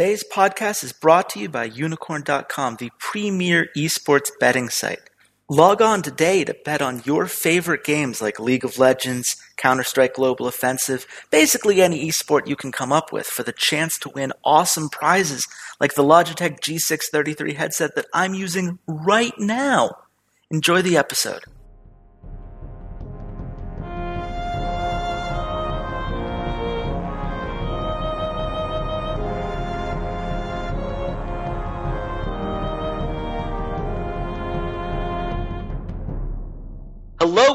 Today's podcast is brought to you by Unikrn.com, the premier esports betting site. Log on today to bet on your favorite games like League of Legends, Counter Strike Global Offensive, basically any esport you can come up with for the chance to win awesome prizes like the Logitech G633 headset that I'm using right now. Enjoy the episode.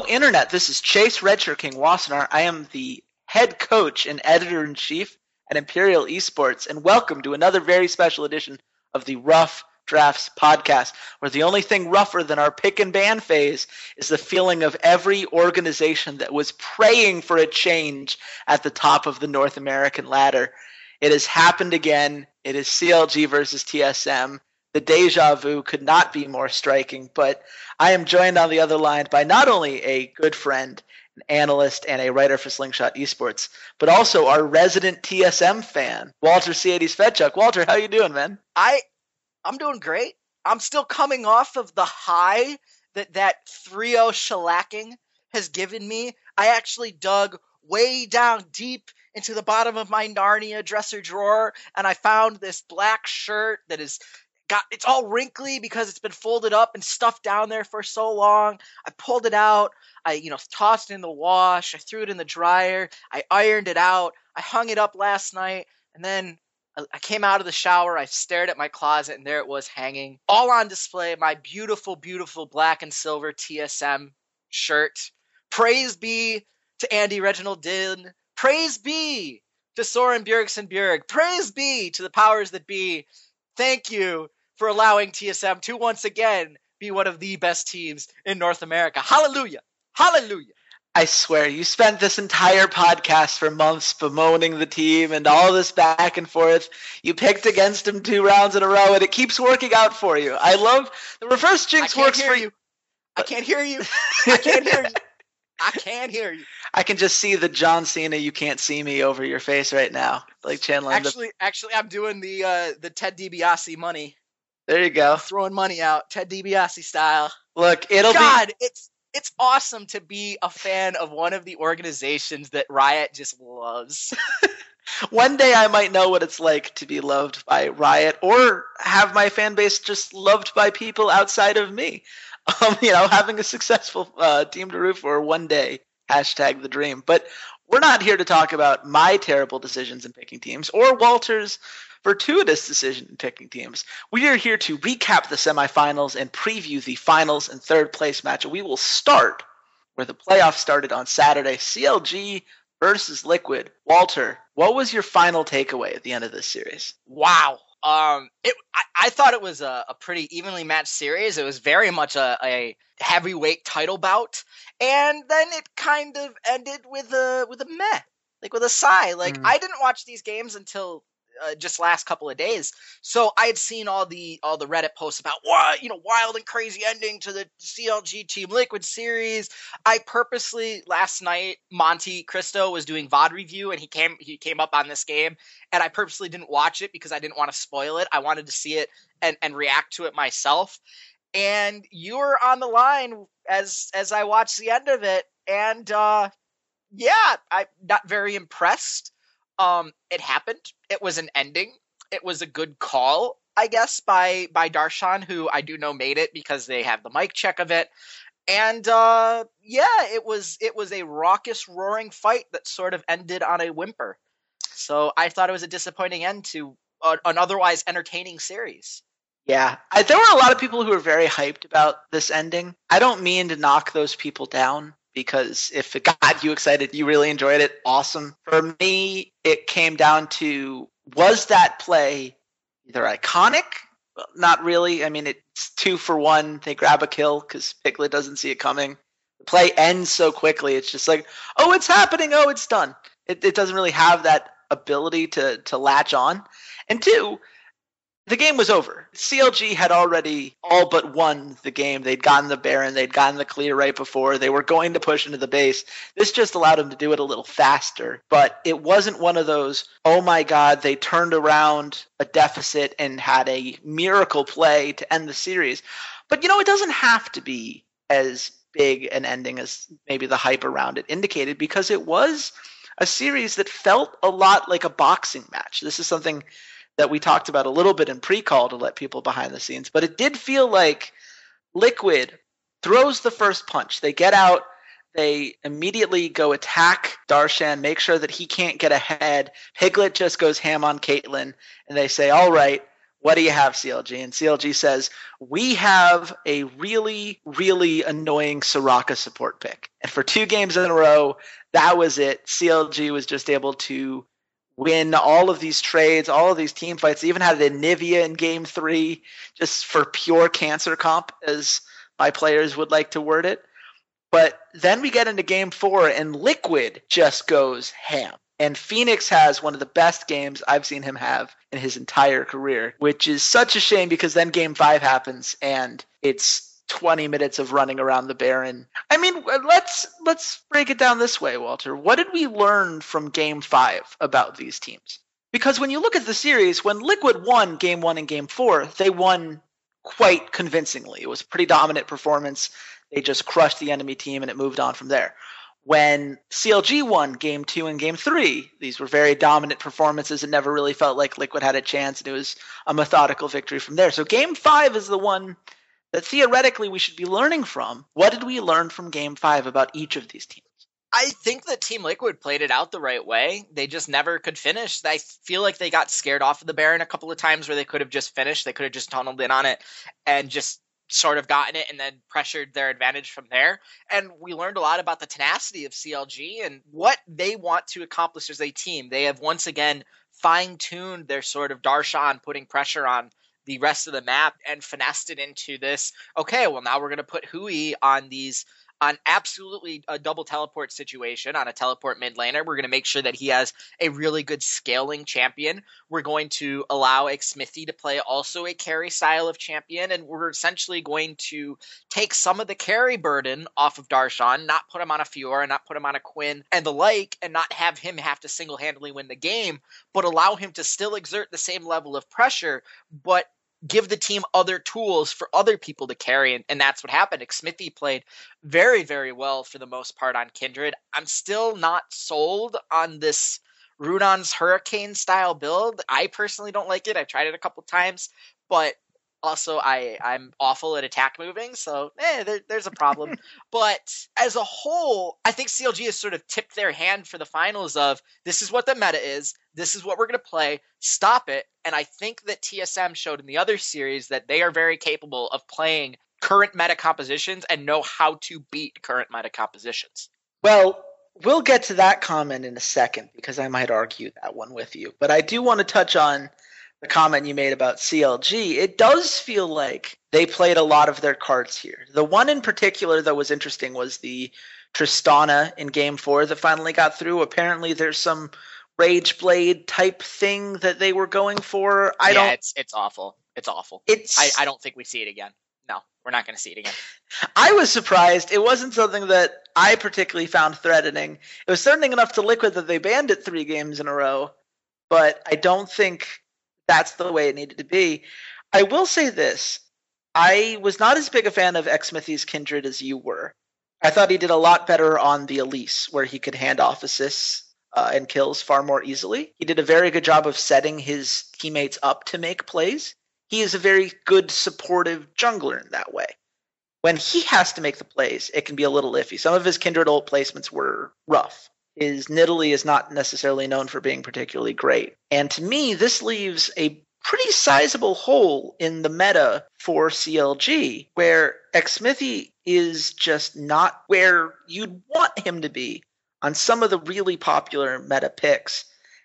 Internet. This is Chase Redshirt King Wassenaar. I am the head coach and editor in chief at Imperial Esports, and welcome to another very special edition of the Rough Drafts podcast, where the only thing rougher than our pick and ban phase is the feeling of every organization that was praying for a change at the top of the North American ladder. It has happened again. It is CLG versus TSM the deja vu could not be more striking. But I am joined on the other line by not only a good friend, an analyst, and a writer for Slingshot Esports, but also our resident TSM fan, Walter C80 Svetchuk. Walter, how you doing, man? I I'm doing great. I'm still coming off of the high that that 3-0 shellacking has given me. I actually dug way down deep into the bottom of my Narnia dresser drawer and I found this black shirt that is got it's all wrinkly because it's been folded up and stuffed down there for so long. I pulled it out. I you know tossed it in the wash. I threw it in the dryer. I ironed it out. I hung it up last night, and then I came out of the shower. I stared at my closet, and there it was hanging, all on display. My beautiful, beautiful black and silver TSM shirt. Praise be to Andy Reginald Dinh. Praise be to Soren Bjergsen Bjerg. Praise be to the powers that be. Thank you for allowing TSM to once again be one of the best teams in North America. Hallelujah. Hallelujah. I swear, you spent this entire podcast for months bemoaning the team and all this back and forth. You picked against them two rounds in a row, and it keeps working out for you. I love the reverse jinx works for you. I can't hear you. I can't hear you. I can't hear you. I can just see the John Cena "You Can't See Me" over your face right now, like channeling. Actually, actually, I'm doing the uh, the Ted DiBiase money. There you go. Throwing money out, Ted DiBiase style. Look, it'll God, be. God, it's it's awesome to be a fan of one of the organizations that Riot just loves. one day I might know what it's like to be loved by Riot, or have my fan base just loved by people outside of me. Um, you know, having a successful uh, team to root for one day. Hashtag the dream. But we're not here to talk about my terrible decisions in picking teams or Walter's fortuitous decision in picking teams. We are here to recap the semifinals and preview the finals and third place match. We will start where the playoffs started on Saturday CLG versus Liquid. Walter, what was your final takeaway at the end of this series? Wow. Um, it, I, I thought it was a, a, pretty evenly matched series. It was very much a, a heavyweight title bout, and then it kind of ended with a with a meh, like with a sigh. Like mm. I didn't watch these games until uh, just last couple of days. So I had seen all the all the Reddit posts about what you know wild and crazy ending to the CLG Team Liquid series. I purposely last night Monte Cristo was doing VOD review and he came he came up on this game and I purposely didn't watch it because I didn't want to spoil it. I wanted to see it and and react to it myself. And you were on the line as as I watched the end of it and uh yeah, I'm not very impressed. Um, it happened. It was an ending. It was a good call, I guess, by by Darshan, who I do know made it because they have the mic check of it. And uh, yeah, it was it was a raucous, roaring fight that sort of ended on a whimper. So I thought it was a disappointing end to a, an otherwise entertaining series. Yeah, I, there were a lot of people who were very hyped about this ending. I don't mean to knock those people down because if it got you excited, you really enjoyed it, awesome. For me, it came down to was that play either iconic? Well, not really. I mean, it's two for one. They grab a kill because Piglet doesn't see it coming. The play ends so quickly. It's just like, oh, it's happening. Oh, it's done. It, it doesn't really have that ability to to latch on. And two, the game was over. CLG had already all but won the game. They'd gotten the Baron, they'd gotten the clear right before. They were going to push into the base. This just allowed them to do it a little faster. But it wasn't one of those, oh my God, they turned around a deficit and had a miracle play to end the series. But you know, it doesn't have to be as big an ending as maybe the hype around it indicated because it was a series that felt a lot like a boxing match. This is something that we talked about a little bit in pre-call to let people behind the scenes, but it did feel like Liquid throws the first punch. They get out, they immediately go attack Darshan, make sure that he can't get ahead. Piglet just goes ham on Caitlyn, and they say, "All right, what do you have, CLG?" And CLG says, "We have a really, really annoying Soraka support pick." And for two games in a row, that was it. CLG was just able to win all of these trades, all of these team fights. They even had a Nivea in game three just for pure cancer comp, as my players would like to word it. But then we get into game four, and Liquid just goes ham. And Fenix has one of the best games I've seen him have in his entire career, which is such a shame because then game five happens and it's 20 minutes of running around the Baron. I mean, let's let's break it down this way, Walter. What did we learn from game 5 about these teams? Because when you look at the series, when Liquid won game 1 and game 4, they won quite convincingly. It was a pretty dominant performance. They just crushed the enemy team and it moved on from there. When CLG won game 2 and game 3, these were very dominant performances. It never really felt like Liquid had a chance and it was a methodical victory from there. So game 5 is the one that theoretically we should be learning from. What did we learn from game five about each of these teams? I think that Team Liquid played it out the right way. They just never could finish. I feel like they got scared off of the Baron a couple of times where they could have just finished. They could have just tunneled in on it and just sort of gotten it and then pressured their advantage from there. And we learned a lot about the tenacity of CLG and what they want to accomplish as a team. They have once again fine tuned their sort of Darshan putting pressure on the rest of the map and finessed it into this. Okay, well now we're going to put Huhi on these on absolutely a double teleport situation on a teleport mid laner. We're going to make sure that he has a really good scaling champion. We're going to allow Xmithie to play also a carry style of champion, and we're essentially going to take some of the carry burden off of Darshan, not put him on a Fiora, not put him on a Quinn and the like, and not have him have to single handedly win the game, but allow him to still exert the same level of pressure, but give the team other tools for other people to carry, and, and that's what happened. Xmithie played very, very well for the most part on Kindred. I'm still not sold on this Runaan's Hurricane style build. I personally don't like it. I've tried it a couple times, but also I I'm awful at attack moving, so eh, there, there's a problem. but as a whole, I think CLG has sort of tipped their hand for the finals of this is what the meta is, this is what we're going to play, stop it. And I think that TSM showed in the other series that they are very capable of playing current meta compositions and know how to beat current meta compositions. Well, we'll get to that comment in a second because I might argue that one with you. But I do want to touch on the comment you made about CLG, it does feel like they played a lot of their cards here. The one in particular that was interesting was the Tristana in game four that finally got through. Apparently, there's some Rage Blade type thing that they were going for. I yeah, don't. It's it's awful. It's awful. It's. I, I don't think we see it again. No, we're not going to see it again. I was surprised. It wasn't something that I particularly found threatening. It was threatening enough to Liquid that they banned it three games in a row, but I don't think that's the way it needed to be. I will say this. I was not as big a fan of Xmithie's Kindred as you were. I thought he did a lot better on the Elise, where he could hand off assists uh, and kills far more easily. He did a very good job of setting his teammates up to make plays. He is a very good supportive jungler in that way. When he has to make the plays, it can be a little iffy. Some of his Kindred ult placements were rough is Nidalee is not necessarily known for being particularly great. And to me, this leaves a pretty sizable hole in the meta for CLG, where Xmithie is just not where you'd want him to be on some of the really popular meta picks.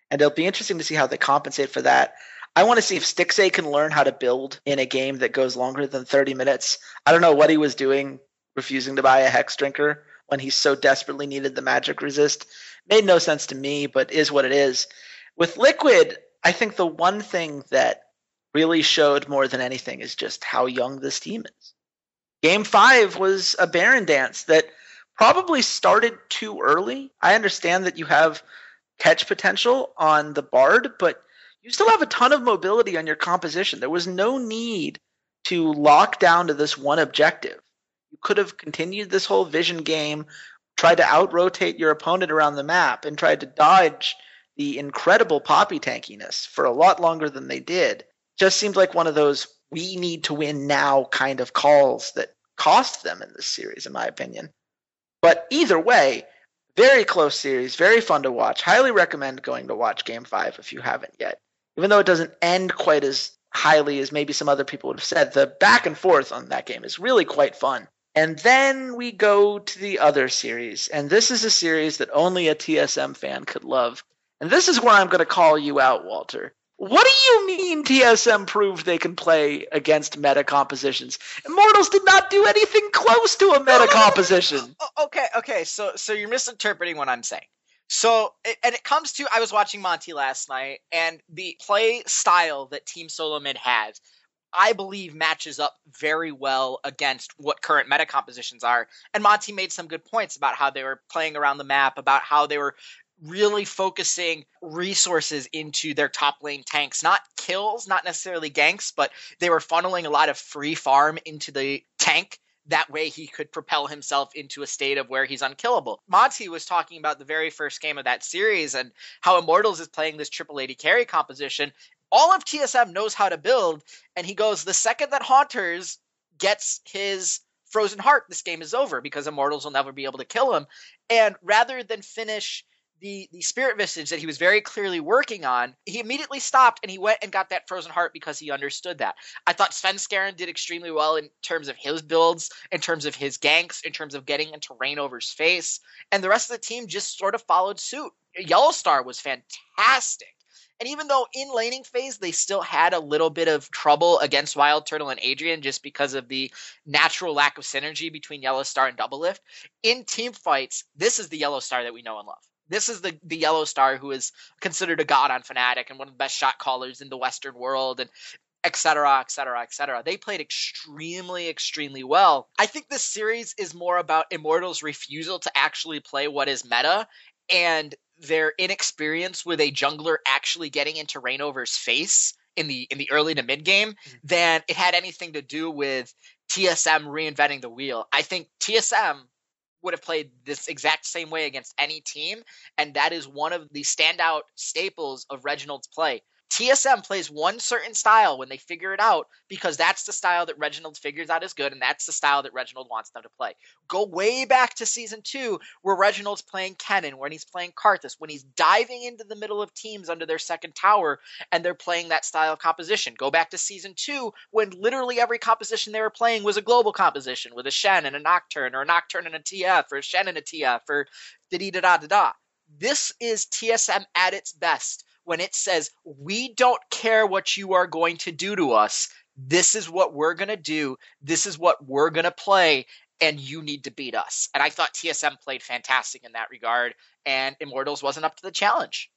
And it'll be interesting to see how they compensate for that. I want to see if Stixxay can learn how to build in a game that goes longer than 30 minutes. I don't know what he was doing refusing to buy a Hex Drinker when he so desperately needed the magic resist. Made no sense to me, but is what it is. With Liquid, I think the one thing that really showed more than anything is just how young this team is. Game five was a Baron dance that probably started too early. I understand that you have catch potential on the Bard, but you still have a ton of mobility on your composition. There was no need to lock down to this one objective. Could have continued this whole vision game, tried to out rotate your opponent around the map, and tried to dodge the incredible poppy tankiness for a lot longer than they did. Just seems like one of those we need to win now kind of calls that cost them in this series, in my opinion. But either way, very close series, very fun to watch. Highly recommend going to watch Game 5 if you haven't yet. Even though it doesn't end quite as highly as maybe some other people would have said, the back and forth on that game is really quite fun. And then we go to the other series, and this is a series that only a TSM fan could love. And this is where I'm going to call you out, Walter. What do you mean TSM proved they can play against meta compositions? Immortals did not do anything close to a meta composition. Oh, oh, okay, okay, so so you're misinterpreting what I'm saying. So, and it comes to I was watching Monty last night, and the play style that Team Solo Mid has, I believe matches up very well against what current meta compositions are. And Monty made some good points about how they were playing around the map, about how they were really focusing resources into their top lane tanks. Not kills, not necessarily ganks, but they were funneling a lot of free farm into the tank. That way he could propel himself into a state of where he's unkillable. Monty was talking about the very first game of that series and how Immortals is playing this triple AD carry composition. All of TSM knows how to build, and he goes, the second that Hauntzer gets his frozen heart, this game is over because Immortals will never be able to kill him. And rather than finish the the spirit visage that he was very clearly working on, he immediately stopped and he went and got that frozen heart because he understood that. I thought Svenskeren did extremely well in terms of his builds, in terms of his ganks, in terms of getting into Reignover's face, and the rest of the team just sort of followed suit. Yellow Star was fantastic. And even though in laning phase they still had a little bit of trouble against Wild Turtle and Adrian just because of the natural lack of synergy between Yellow Star and Doublelift, in team fights, this is the Yellow Star that we know and love. This is the the Yellow Star who is considered a god on Fnatic and one of the best shot callers in the Western world and et cetera, et cetera, et cetera. They played extremely, extremely well. I think this series is more about Immortals' refusal to actually play what is meta and their inexperience with a jungler actually getting into Reignover's face in the in the early to mid game mm-hmm. than it had anything to do with TSM reinventing the wheel. I think TSM would have played this exact same way against any team, and that is one of the standout staples of Reginald's play. TSM plays one certain style when they figure it out because that's the style that Reginald figures out is good, and that's the style that Reginald wants them to play. Go way back to season two, where Reginald's playing Kennen, when he's playing Karthus, when he's diving into the middle of teams under their second tower, and they're playing that style of composition. Go back to season two, when literally every composition they were playing was a global composition with a Shen and a Nocturne, or a Nocturne and a TF, or a Shen and a TF, or da da da da da. This is TSM at its best when it says, we don't care what you are going to do to us. This is what we're going to do. This is what we're going to play. And you need to beat us. And I thought TSM played fantastic in that regard. And Immortals wasn't up to the challenge.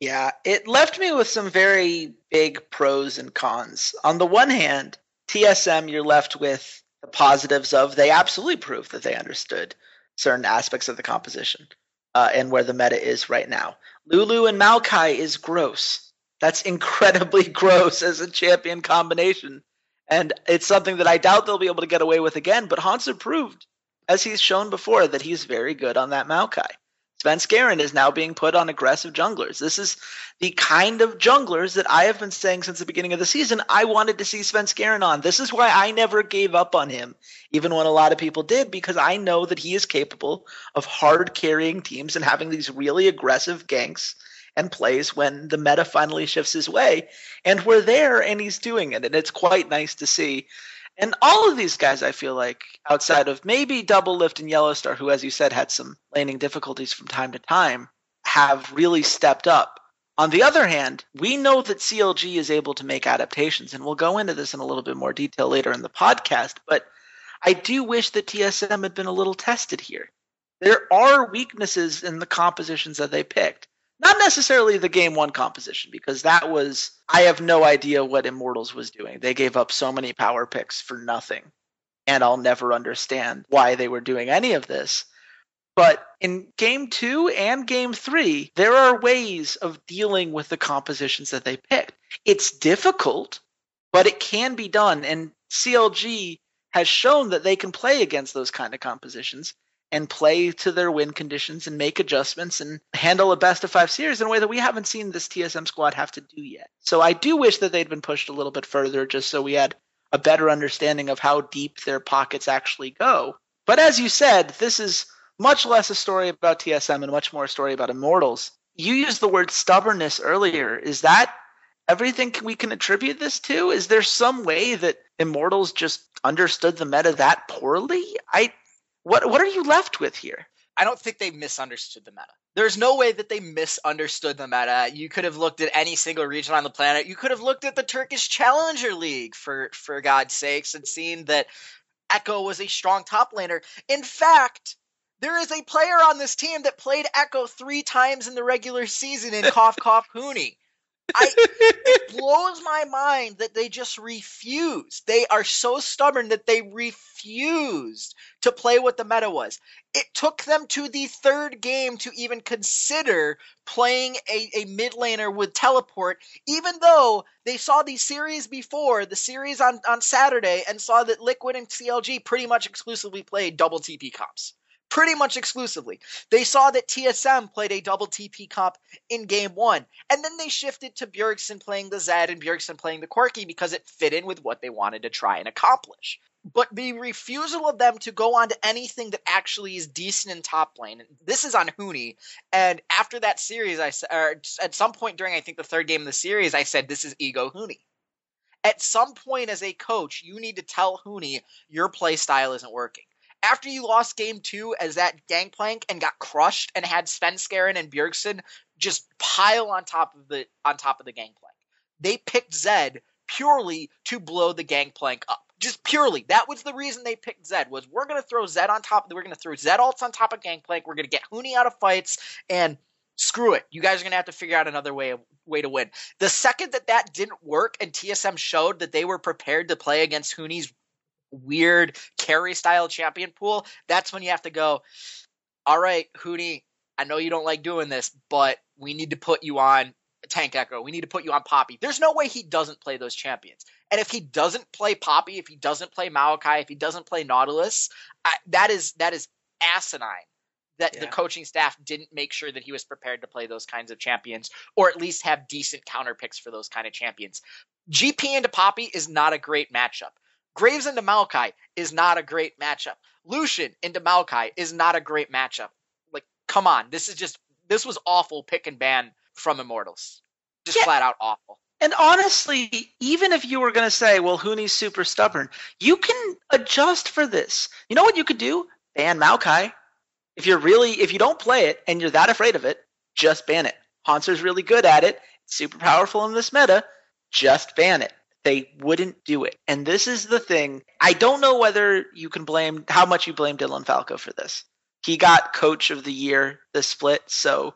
Yeah, it left me with some very big pros and cons. On the one hand, TSM, you're left with the positives of they absolutely proved that they understood certain aspects of the composition uh, and where the meta is right now. Lulu and Maokai is gross. That's incredibly gross as a champion combination. And it's something that I doubt they'll be able to get away with again, but Hauntzer proved, as he's shown before, that he's very good on that Maokai. Svenskeren is now being put on aggressive junglers. This is the kind of junglers that I have been saying since the beginning of the season I wanted to see Svenskeren on. This is why I never gave up on him, even when a lot of people did, because I know that he is capable of hard carrying teams and having these really aggressive ganks and plays when the meta finally shifts his way. And we're there and he's doing it. And it's quite nice to see. And all of these guys, I feel like, outside of maybe Doublelift and Yellowstar, who, as you said, had some laning difficulties from time to time, have really stepped up. On the other hand, we know that CLG is able to make adaptations, and we'll go into this in a little bit more detail later in the podcast, but I do wish that TSM had been a little tested here. There are weaknesses in the compositions that they picked. Not necessarily the game one composition, because that was, I have no idea what Immortals was doing. They gave up so many power picks for nothing. And I'll never understand why they were doing any of this. But in game two and game three, there are ways of dealing with the compositions that they picked. It's difficult, but it can be done. And CLG has shown that they can play against those kind of compositions and play to their win conditions and make adjustments and handle a best of five series in a way that we haven't seen this TSM squad have to do yet. So I do wish that they'd been pushed a little bit further just so we had a better understanding of how deep their pockets actually go. But as you said, this is much less a story about TSM and much more a story about Immortals. You used the word stubbornness earlier. Is that everything we can attribute this to? Is there some way that Immortals just understood the meta that poorly? I what what are you left with here? I don't think they misunderstood the meta. There's no way that they misunderstood the meta. You could have looked at any single region on the planet. You could have looked at the Turkish Challenger League for for God's sakes and seen that Ekko was a strong top laner. In fact, there is a player on this team that played Ekko three times in the regular season in Cough Cough Huni. I, it blows my mind that they just refused. They are so stubborn that they refused to play what the meta was. It took them to the third game to even consider playing a, a mid laner with teleport, even though they saw the series before, the series on, on Saturday, and saw that Liquid and CLG pretty much exclusively played double TP comps pretty much exclusively. They saw that TSM played a double TP comp in game one, and then they shifted to Bjergsen playing the Zed and Bjergsen playing the Corki because it fit in with what they wanted to try and accomplish. But the refusal of them to go on to anything that actually is decent in top lane, this is on Huni. And after that series, I or at some point during I think the third game of the series, I said this is ego Huni. At some point as a coach, you need to tell Huni your play style isn't working after you lost game two as that gangplank and got crushed and had Svenskeren and Bjergsen just pile on top of the on top of the gangplank. They picked Zed purely to blow the gangplank up. Just purely. That was the reason they picked Zed was we're gonna throw Zed on top we're gonna throw Zed ults on top of gangplank, we're gonna get Huni out of fights and screw it. You guys are going to have to figure out another way way to win. The second that that didn't work and TSM showed that they were prepared to play against Huni's weird carry style champion pool, that's when you have to go, all right, Huni, I know you don't like doing this, but we need to put you on Tank Ekko. We need to put you on Poppy. There's no way he doesn't play those champions. And if he doesn't play Poppy, if he doesn't play Maokai, if he doesn't play Nautilus, I, that is that is asinine that yeah. the coaching staff didn't make sure that he was prepared to play those kinds of champions or at least have decent counter picks for those kind of champions. GP into Poppy is not a great matchup. Graves into Maokai is not a great matchup. Lucian into Maokai is not a great matchup. Like, come on, this is just this was awful pick and ban from Immortals. Just yeah. flat out awful. And honestly, even if you were going to say, well, Huni's super stubborn, you can adjust for this. You know what you could do? Ban Maokai. If you're really, if you don't play it and you're that afraid of it, just ban it. Hauntzer really good at it. It's super powerful in this meta. Just ban it. They wouldn't do it. And this is the thing. I don't know whether you can blame how much you blame Dylan Falco for this. He got coach of the year this split, so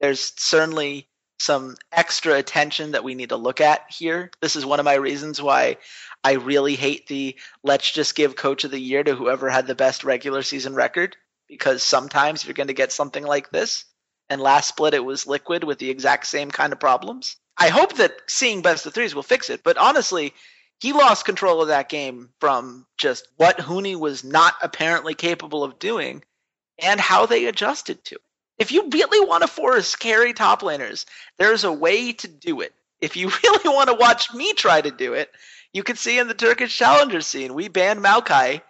there's certainly some extra attention that we need to look at here. This is one of my reasons why I really hate the let's just give coach of the year to whoever had the best regular season record because sometimes you're going to get something like this. And last split it was Liquid with the exact same kind of problems. I hope that seeing best of threes will fix it. But honestly, he lost control of that game from just what Huni was not apparently capable of doing and how they adjusted to it. If you really want to force carry top laners, there's a way to do it. If you really want to watch me try to do it, you can see in the Turkish Challenger scene, we banned Maokai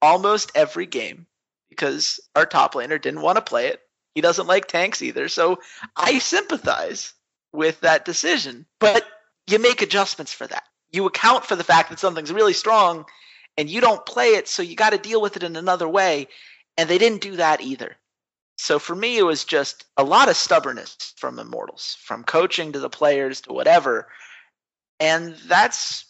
almost every game because our top laner didn't want to play it. He doesn't like tanks either. So I sympathize with that decision. But you make adjustments for that. You account for the fact that something's really strong and you don't play it, so you got to deal with it in another way. And they didn't do that either. So for me, it was just a lot of stubbornness from Immortals, from coaching to the players to whatever. And that's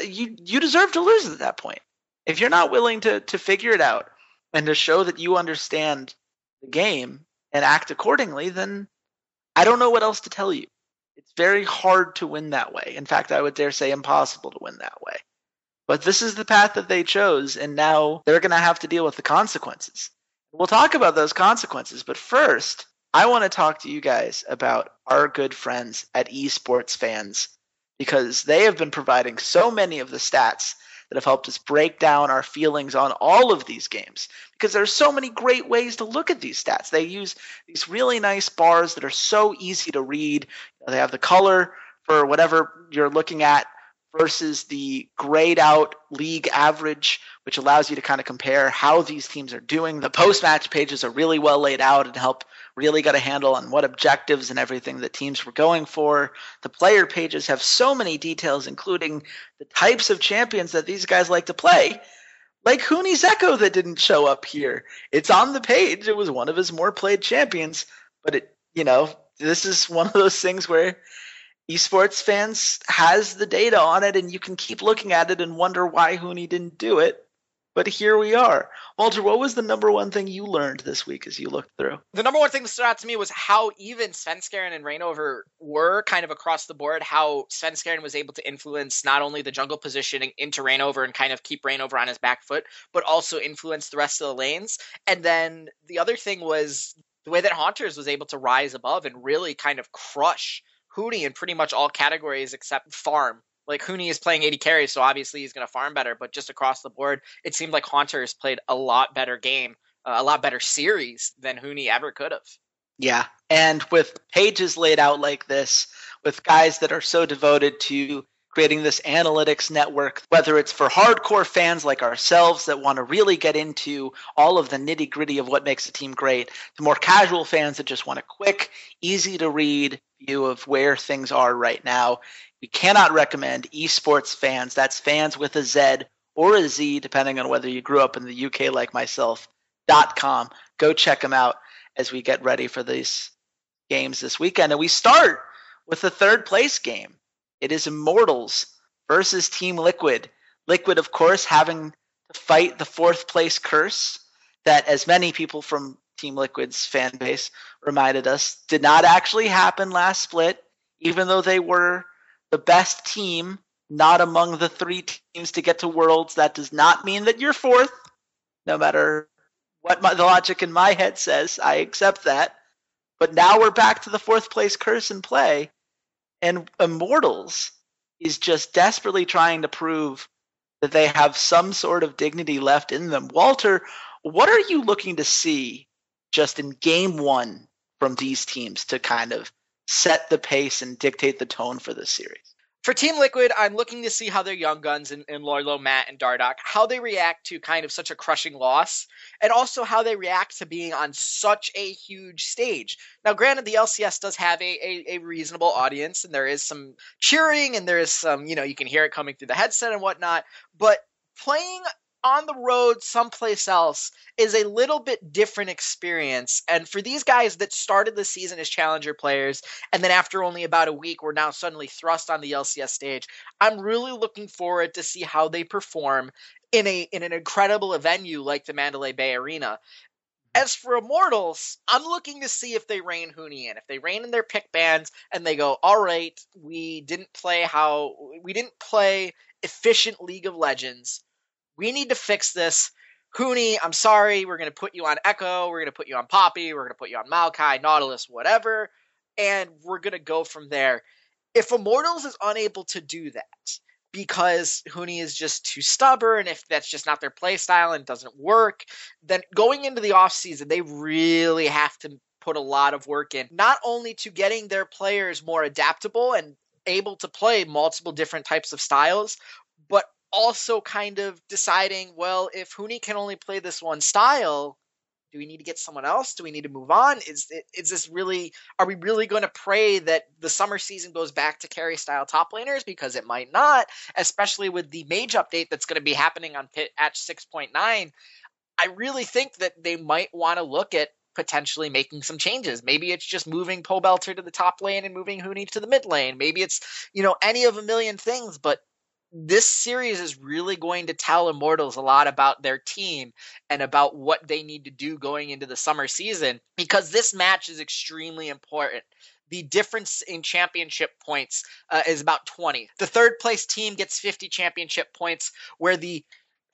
you you deserve to lose at that point. If you're not willing to to figure it out and to show that you understand the game and act accordingly, then I don't know what else to tell you. It's very hard to win that way. In fact, I would dare say impossible to win that way. But this is the path that they chose, and now they're going to have to deal with the consequences. We'll talk about those consequences, but first, I want to talk to you guys about our good friends at Esports Fans because they have been providing so many of the stats that have helped us break down our feelings on all of these games because there's so many great ways to look at these stats. They use these really nice bars that are so easy to read. They have the color for whatever you're looking at versus the grayed out league average, which allows you to kind of compare how these teams are doing. The post match pages are really well laid out and help really got a handle on what objectives and everything that teams were going for. The player pages have so many details, including the types of champions that these guys like to play. Like Huni Ekko that didn't show up here. It's on the page. It was one of his more played champions, but it, you know, this is one of those things where esports fans has the data on it and you can keep looking at it and wonder why Huni didn't do it but here we are. Walter, what was the number one thing you learned this week as you looked through? The number one thing that stood out to me was how even Svenskeren and Reignover were kind of across the board. How Svenskeren was able to influence not only the jungle positioning into Reignover and kind of keep Reignover on his back foot, but also influence the rest of the lanes. And then the other thing was the way that Hauntzer was able to rise above and really kind of crush Huni in pretty much all categories except farm like Huni is playing AD carries, so obviously he's going to farm better. But just across the board, it seemed like Hauntzer has played a lot better game, uh, a lot better series than Huni ever could have. Yeah, and with pages laid out like this, with guys that are so devoted to creating this analytics network, whether it's for hardcore fans like ourselves that want to really get into all of the nitty gritty of what makes a team great, to more casual fans that just want a quick, easy to read view of where things are right now. We cannot recommend esports fans, that's fans with a Z or a Z, depending on whether you grew up in the UK like myself, dot com. Go check them out as we get ready for these games this weekend. And we start with the third place game. It is Immortals versus Team Liquid. Liquid, of course, having to fight the fourth place curse that, as many people from Team Liquid's fan base reminded us, did not actually happen last split, even though they were the best team, not among the three teams to get to Worlds. That does not mean that you're fourth, no matter what my, the logic in my head says. I accept that. But now we're back to the fourth place curse in play. And Immortals is just desperately trying to prove that they have some sort of dignity left in them. Walter, what are you looking to see just in game one from these teams to kind of set the pace and dictate the tone for this series. For Team Liquid, I'm looking to see how their young guns in, in Lourlo, Matt, and Dardoch, how they react to kind of such a crushing loss, and also how they react to being on such a huge stage. Now, granted, the LCS does have a, a, a reasonable audience, and there is some cheering, and there is some, you know, you can hear it coming through the headset and whatnot, but playing on the road someplace else is a little bit different experience. And for these guys that started the season as challenger players and then after only about a week were now suddenly thrust on the LCS stage, I'm really looking forward to see how they perform in a in an incredible venue like the Mandalay Bay Arena. As for Immortals, I'm looking to see if they rein Huni in. If they rein in their pick bands and they go, all right, we didn't play how we didn't play efficient League of Legends we need to fix this. Huni, I'm sorry, we're going to put you on Ekko, we're going to put you on Poppy, we're going to put you on Maokai, Nautilus, whatever, and we're going to go from there. If Immortals is unable to do that because Huni is just too stubborn, if that's just not their playstyle and doesn't work, then going into the offseason, they really have to put a lot of work in, not only to getting their players more adaptable and able to play multiple different types of styles, also kind of deciding, well, if Huni can only play this one style, do we need to get someone else? Do we need to move on? Is is this really? Are we really going to pray that the summer season goes back to carry style top laners? Because it might not, especially with the mage update that's going to be happening on Pit at 6.9. I really think that they might want to look at potentially making some changes. Maybe it's just moving Pobelter to the top lane and moving Huni to the mid lane. Maybe it's, you know, any of a million things, but this series is really going to tell Immortals a lot about their team and about what they need to do going into the summer season because this match is extremely important. the difference in championship points uh, is about 20. The third place team gets 50 championship points, where the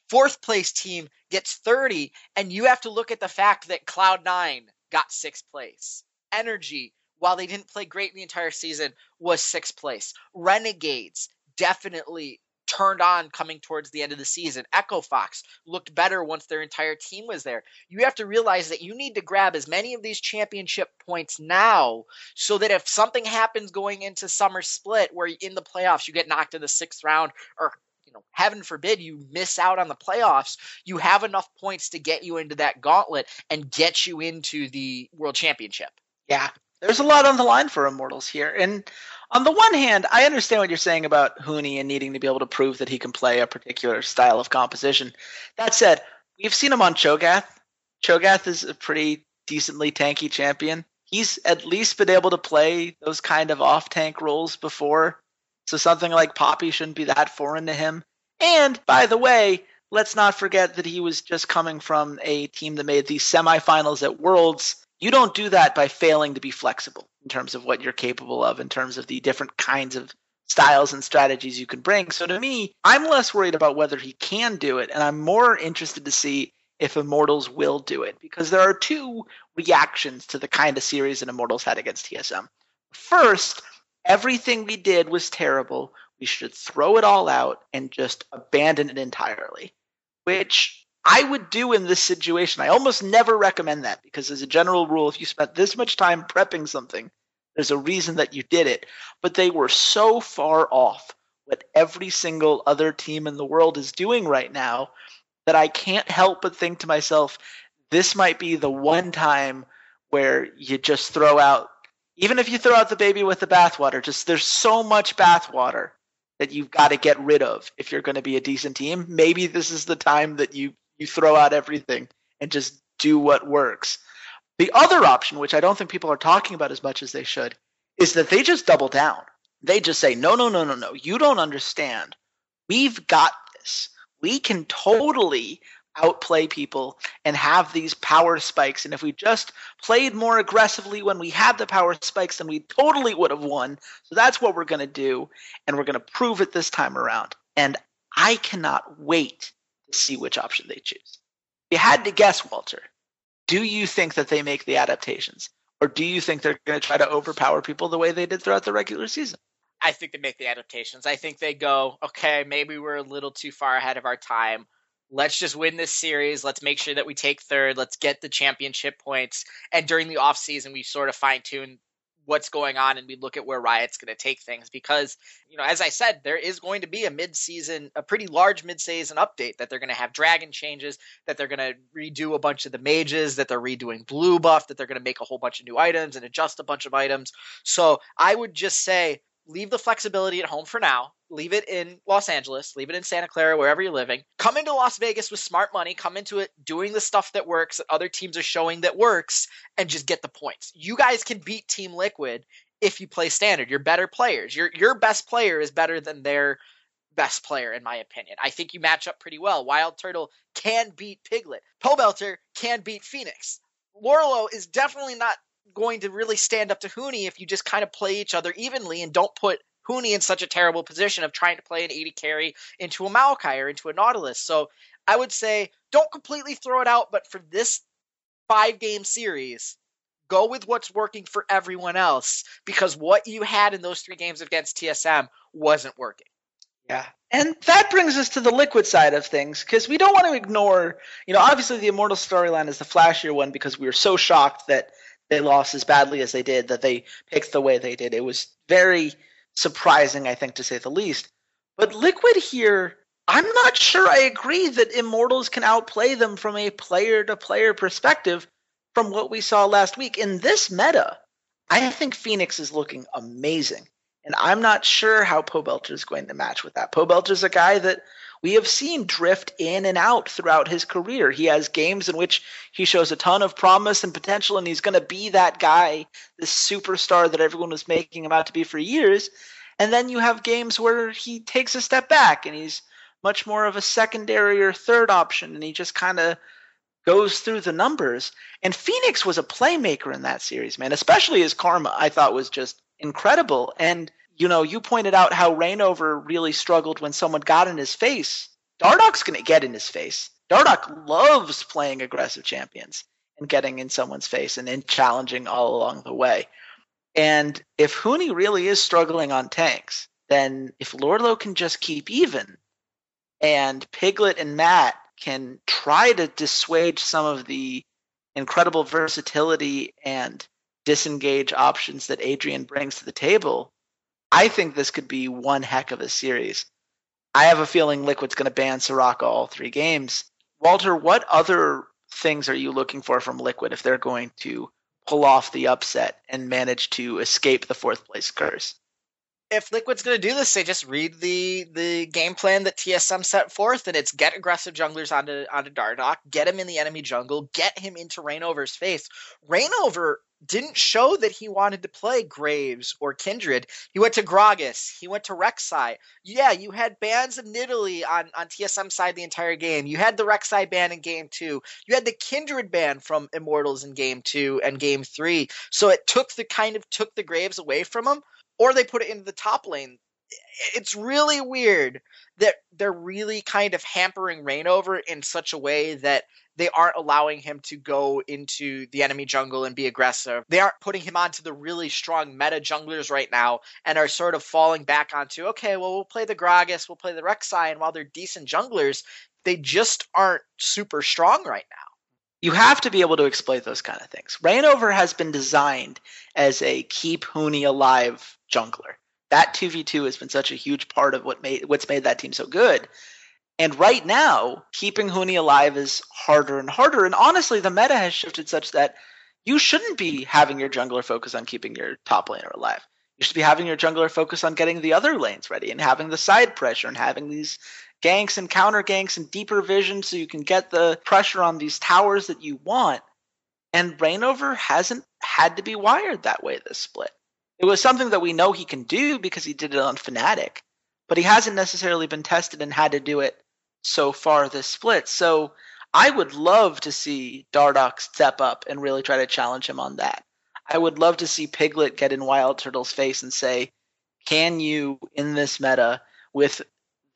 fourth place team gets 30. And you have to look at the fact that Cloud9 got sixth place. Energy, while they didn't play great the entire season, was sixth place. Renegades definitely turned on coming towards the end of the season. Echo Fox looked better once their entire team was there. You have to realize that you need to grab as many of these championship points now so that if something happens going into summer split where in the playoffs you get knocked in the sixth round or you know, heaven forbid you miss out on the playoffs, you have enough points to get you into that gauntlet and get you into the world championship. Yeah, there's a lot on the line for Immortals here. And on the one hand, I understand what you're saying about Huni and needing to be able to prove that he can play a particular style of composition. That said, we've seen him on Cho'Gath. Cho'Gath is a pretty decently tanky champion. He's at least been able to play those kind of off tank roles before. So something like Poppy shouldn't be that foreign to him. And by the way, let's not forget that he was just coming from a team that made the semifinals at Worlds. You don't do that by failing to be flexible in terms of what you're capable of, in terms of the different kinds of styles and strategies you can bring. So to me, I'm less worried about whether he can do it, and I'm more interested to see if Immortals will do it, because there are two reactions to the kind of series that Immortals had against TSM. First, everything we did was terrible. We should throw it all out and just abandon it entirely, which I would do in this situation. I almost never recommend that because, as a general rule, if you spent this much time prepping something, there's a reason that you did it. But they were so far off what every single other team in the world is doing right now that I can't help but think to myself, this might be the one time where you just throw out, even if you throw out the baby with the bathwater, just there's so much bathwater that you've got to get rid of if you're going to be a decent team. Maybe this is the time that you you throw out everything and just do what works. The other option, which I don't think people are talking about as much as they should, is that they just double down. They just say, no, no, no, no, no. You don't understand. We've got this. We can totally outplay people and have these power spikes. And if we just played more aggressively when we had the power spikes, then we totally would have won. So that's what we're going to do. And we're going to prove it this time around. And I cannot wait see which option they choose. You had to guess, Walter, do you think that they make the adaptations? Or do you think they're going to try to overpower people the way they did throughout the regular season? I think they make the adaptations. I think they go, okay, maybe we're a little too far ahead of our time. Let's just win this series. Let's make sure that we take third. Let's get the championship points. And during the off season, we sort of fine tune what's going on and we look at where Riot's going to take things because, you know, as I said, there is going to be a mid-season, a pretty large mid-season update that they're going to have dragon changes, that they're going to redo a bunch of the mages, that they're redoing blue buff, that they're going to make a whole bunch of new items and adjust a bunch of items. So I would just say leave the flexibility at home for now. Leave it in Los Angeles, leave it in Santa Clara, wherever you're living. Come into Las Vegas with smart money, come into it doing the stuff that works that other teams are showing that works, and just get the points. You guys can beat Team Liquid if you play standard. You're better players. Your your best player is better than their best player, in my opinion. I think you match up pretty well. Wild Turtle can beat Piglet. Pobelter can beat Fenix. Lourlo is definitely not going to really stand up to Huni if you just kind of play each other evenly and don't put Huni in such a terrible position of trying to play an AD carry into a Maokai or into a Nautilus. So I would say don't completely throw it out, but for this five game series, go with what's working for everyone else because what you had in those three games against TSM wasn't working. Yeah. And that brings us to the liquid side of things because we don't want to ignore, you know, obviously the Immortal storyline is the flashier one because we were so shocked that they lost as badly as they did, that they picked the way they did. It was very surprising, I think, to say the least. But Liquid here, I'm not sure I agree that Immortals can outplay them from a player to player perspective from what we saw last week. In this meta, I think Fenix is looking amazing. And I'm not sure how Pobelter is going to match with that. Pobelter is a guy that we have seen drift in and out throughout his career. He has games in which he shows a ton of promise and potential, and he's going to be that guy, this superstar that everyone was making him out to be for years. And then you have games where he takes a step back and he's much more of a secondary or third option, and he just kind of goes through the numbers. And Fenix was a playmaker in that series, man, especially his karma, I thought was just incredible. And, you know, you pointed out how Reignover really struggled when someone got in his face. Dardoch's going to get in his face. Dardoch loves playing aggressive champions and getting in someone's face and then challenging all along the way. And if Huni really is struggling on tanks, then if Lourlo can just keep even and Piglet and Matt can try to dissuade some of the incredible versatility and disengage options that Adrian brings to the table, I think this could be one heck of a series. I have a feeling Liquid's going to ban Soraka all three games. Walter, what other things are you looking for from Liquid if they're going to pull off the upset and manage to escape the fourth place curse? if Liquid's going to do this, they just read the the game plan that TSM set forth, and it's get aggressive junglers onto onto Dardoch, get him in the enemy jungle, get him into Reignover's face. Reignover didn't show that he wanted to play Graves or Kindred. He went to Gragas. He went to Rek'Sai. Yeah, you had bans of Nidalee on, on TSM side the entire game. You had the Rek'Sai ban in game two. You had the Kindred ban from Immortals in game two and game three. So it took the kind of took the Graves away from him or they put it into the top lane. It's really weird that they're really kind of hampering Reignover in such a way that they aren't allowing him to go into the enemy jungle and be aggressive. They aren't putting him onto the really strong meta junglers right now and are sort of falling back onto, okay, well, we'll play the Gragas, we'll play the Rek'Sai, and while they're decent junglers, they just aren't super strong right now. You have to be able to exploit those kind of things. Reignover has been designed as a keep Huni alive jungler. That 2v2 has been such a huge part of what made what's made that team so good. And right now, keeping Huni alive is harder and harder. And honestly, the meta has shifted such that you shouldn't be having your jungler focus on keeping your top laner alive. You should be having your jungler focus on getting the other lanes ready and having the side pressure and having these ganks and counter ganks and deeper vision so you can get the pressure on these towers that you want. And Reignover hasn't had to be wired that way this split. It was something that we know he can do because he did it on Fnatic, but he hasn't necessarily been tested and had to do it so far this split. So I would love to see Dardoch step up and really try to challenge him on that. I would love to see Piglet get in Wild Turtle's face and say, Can you, in this meta, with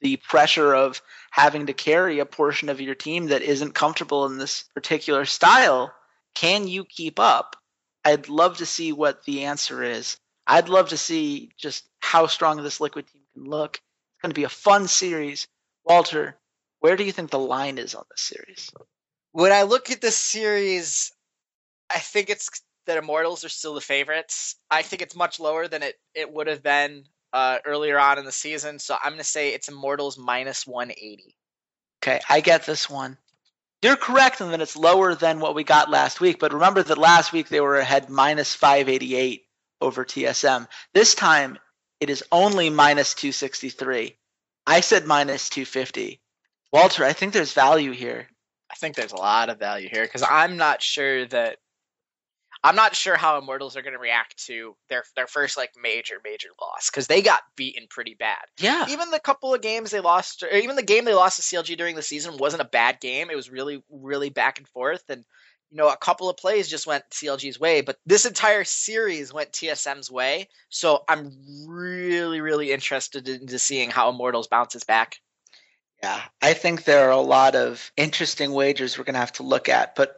the pressure of having to carry a portion of your team that isn't comfortable in this particular style, can you keep up? I'd love to see what the answer is. I'd love to see just how strong this Liquid team can look. It's going to be a fun series. Walter, where do you think the line is on this series? When I look at this series, I think it's that Immortals are still the favorites. I think it's much lower than it, it would have been uh, earlier on in the season. So I'm going to say it's Immortals minus 180. Okay, I get this one. You're correct in that it's lower than what we got last week, but remember that last week they were ahead minus 588 over TSM. This time it is only minus 263. I said minus 250. Walter, I think there's value here. I think there's a lot of value here because I'm not sure that I'm not sure how Immortals are going to react to their their first like major major loss because they got beaten pretty bad. Yeah. Even the couple of games they lost, or even the game they lost to CLG during the season wasn't a bad game. It was really really back and forth, and you know, a couple of plays just went CLG's way, but this entire series went TSM's way. So I'm really, really interested into seeing how Immortals bounces back. Yeah, I think there are a lot of interesting wagers we're going to have to look at. But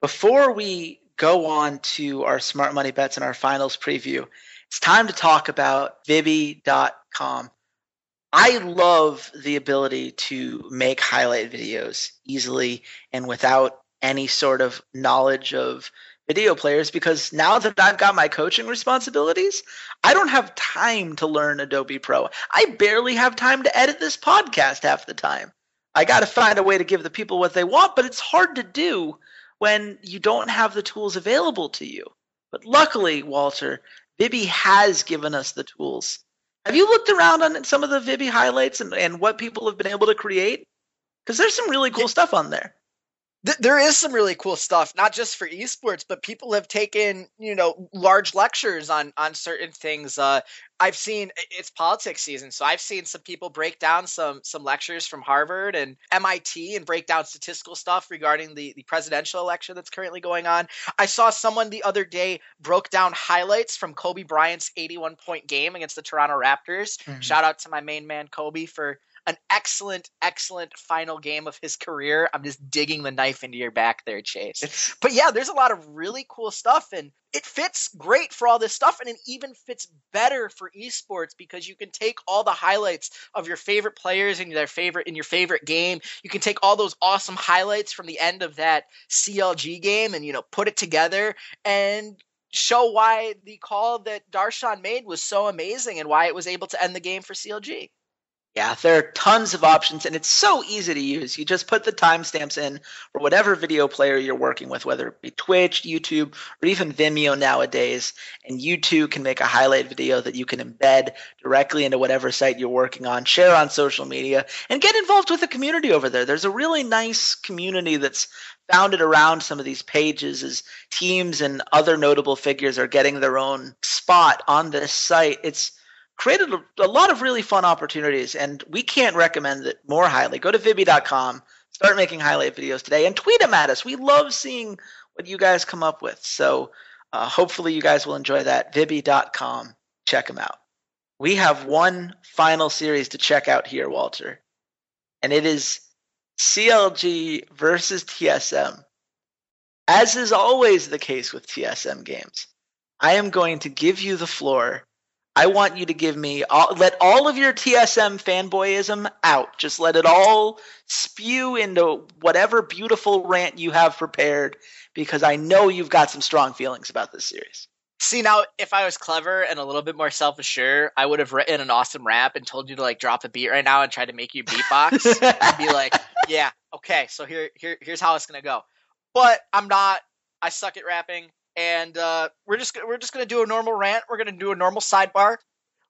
before we go on to our smart money bets and our finals preview, it's time to talk about Vibby.com. I love the ability to make highlight videos easily and without any sort of knowledge of video players because now that I've got my coaching responsibilities, I don't have time to learn Adobe Pro. I barely have time to edit this podcast half the time. I got to find a way to give the people what they want, but it's hard to do when you don't have the tools available to you. But luckily, Walter, Vibby has given us the tools. Have you looked around on some of the Vibby highlights and, and what people have been able to create? Because there's some really cool stuff on there. There is some really cool stuff, not just for esports, but people have taken, you know, large lectures on on certain things. Uh, I've seen it's politics season, so I've seen some people break down some some lectures from Harvard and MIT and break down statistical stuff regarding the the presidential election that's currently going on. I saw someone the other day broke down highlights from Kobe Bryant's 81 point game against the Toronto Raptors. Mm-hmm. Shout out to my main man Kobe for an excellent, excellent final game of his career. I'm just digging the knife into your back there, Chase. But yeah, there's a lot of really cool stuff, and it fits great for all this stuff, and it even fits better for esports because you can take all the highlights of your favorite players in their favorite in your favorite game. You can take all those awesome highlights from the end of that CLG game and you know put it together and show why the call that Darshan made was so amazing and why it was able to end the game for CLG. Yeah, there are tons of options and it's so easy to use. You just put the timestamps in for whatever video player you're working with, whether it be Twitch, YouTube, or even Vimeo nowadays. And you too can make a highlight video that you can embed directly into whatever site you're working on, share on social media, and get involved with the community over there. There's a really nice community that's founded around some of these pages as teams and other notable figures are getting their own spot on this site. It's created a, a, lot of really fun opportunities, and we can't recommend it more highly. Go to Vibby.com, start making highlight videos today, and tweet them at us. We love seeing what you guys come up with. So uh, hopefully you guys will enjoy that. Vibby.com, check them out. We have one final series to check out here, Walter, and it is CLG versus TSM. As is always the case with TSM games, I am going to give you the floor I want you to give me all, let all of your TSM fanboyism out. Just let it all spew into whatever beautiful rant you have prepared because I know you've got some strong feelings about this series. See now, if I was clever and a little bit more self-assured, I would have written an awesome rap and told you to like drop a beat right now and try to make you beatbox and be like, "Yeah, okay, so here, here, here's how it's gonna go." But I'm not. I suck at rapping and uh, we're just we're just gonna do a normal rant. We're gonna do a normal sidebar.